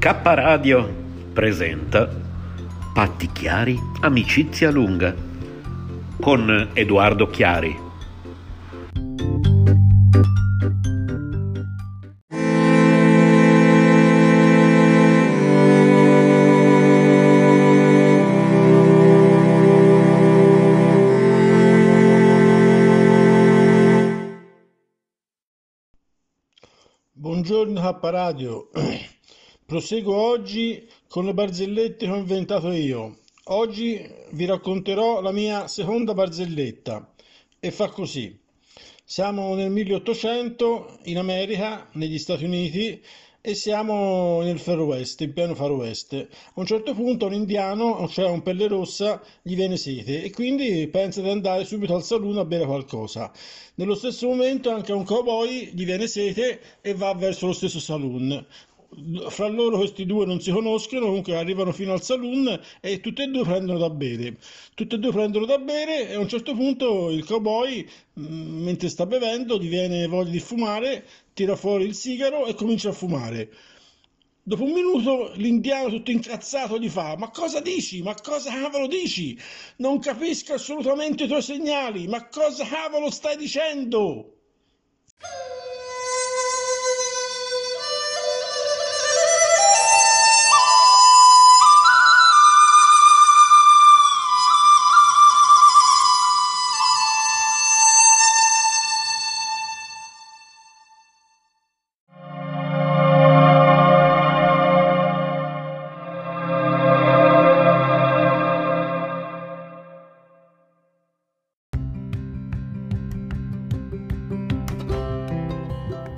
K Radio presenta Patti Chiari, amicizia lunga con Edoardo Chiari. Buongiorno K Radio. Proseguo oggi con le barzellette che ho inventato io. Oggi vi racconterò la mia seconda barzelletta e fa così. Siamo nel 1800 in America, negli Stati Uniti, e siamo nel Far West, in pieno Far West. A un certo punto un indiano, cioè un pelle rossa, gli viene sete e quindi pensa di andare subito al saloon a bere qualcosa. Nello stesso momento anche un cowboy gli viene sete e va verso lo stesso saloon fra loro questi due non si conoscono, comunque arrivano fino al saloon e tutti e due prendono da bere. Tutti e due prendono da bere e a un certo punto il cowboy, mm, mentre sta bevendo, gli viene voglia di fumare, tira fuori il sigaro e comincia a fumare. Dopo un minuto l'indiano tutto incazzato gli fa: Ma cosa dici? Ma cosa cavolo dici? Non capisco assolutamente i tuoi segnali, ma cosa cavolo stai dicendo?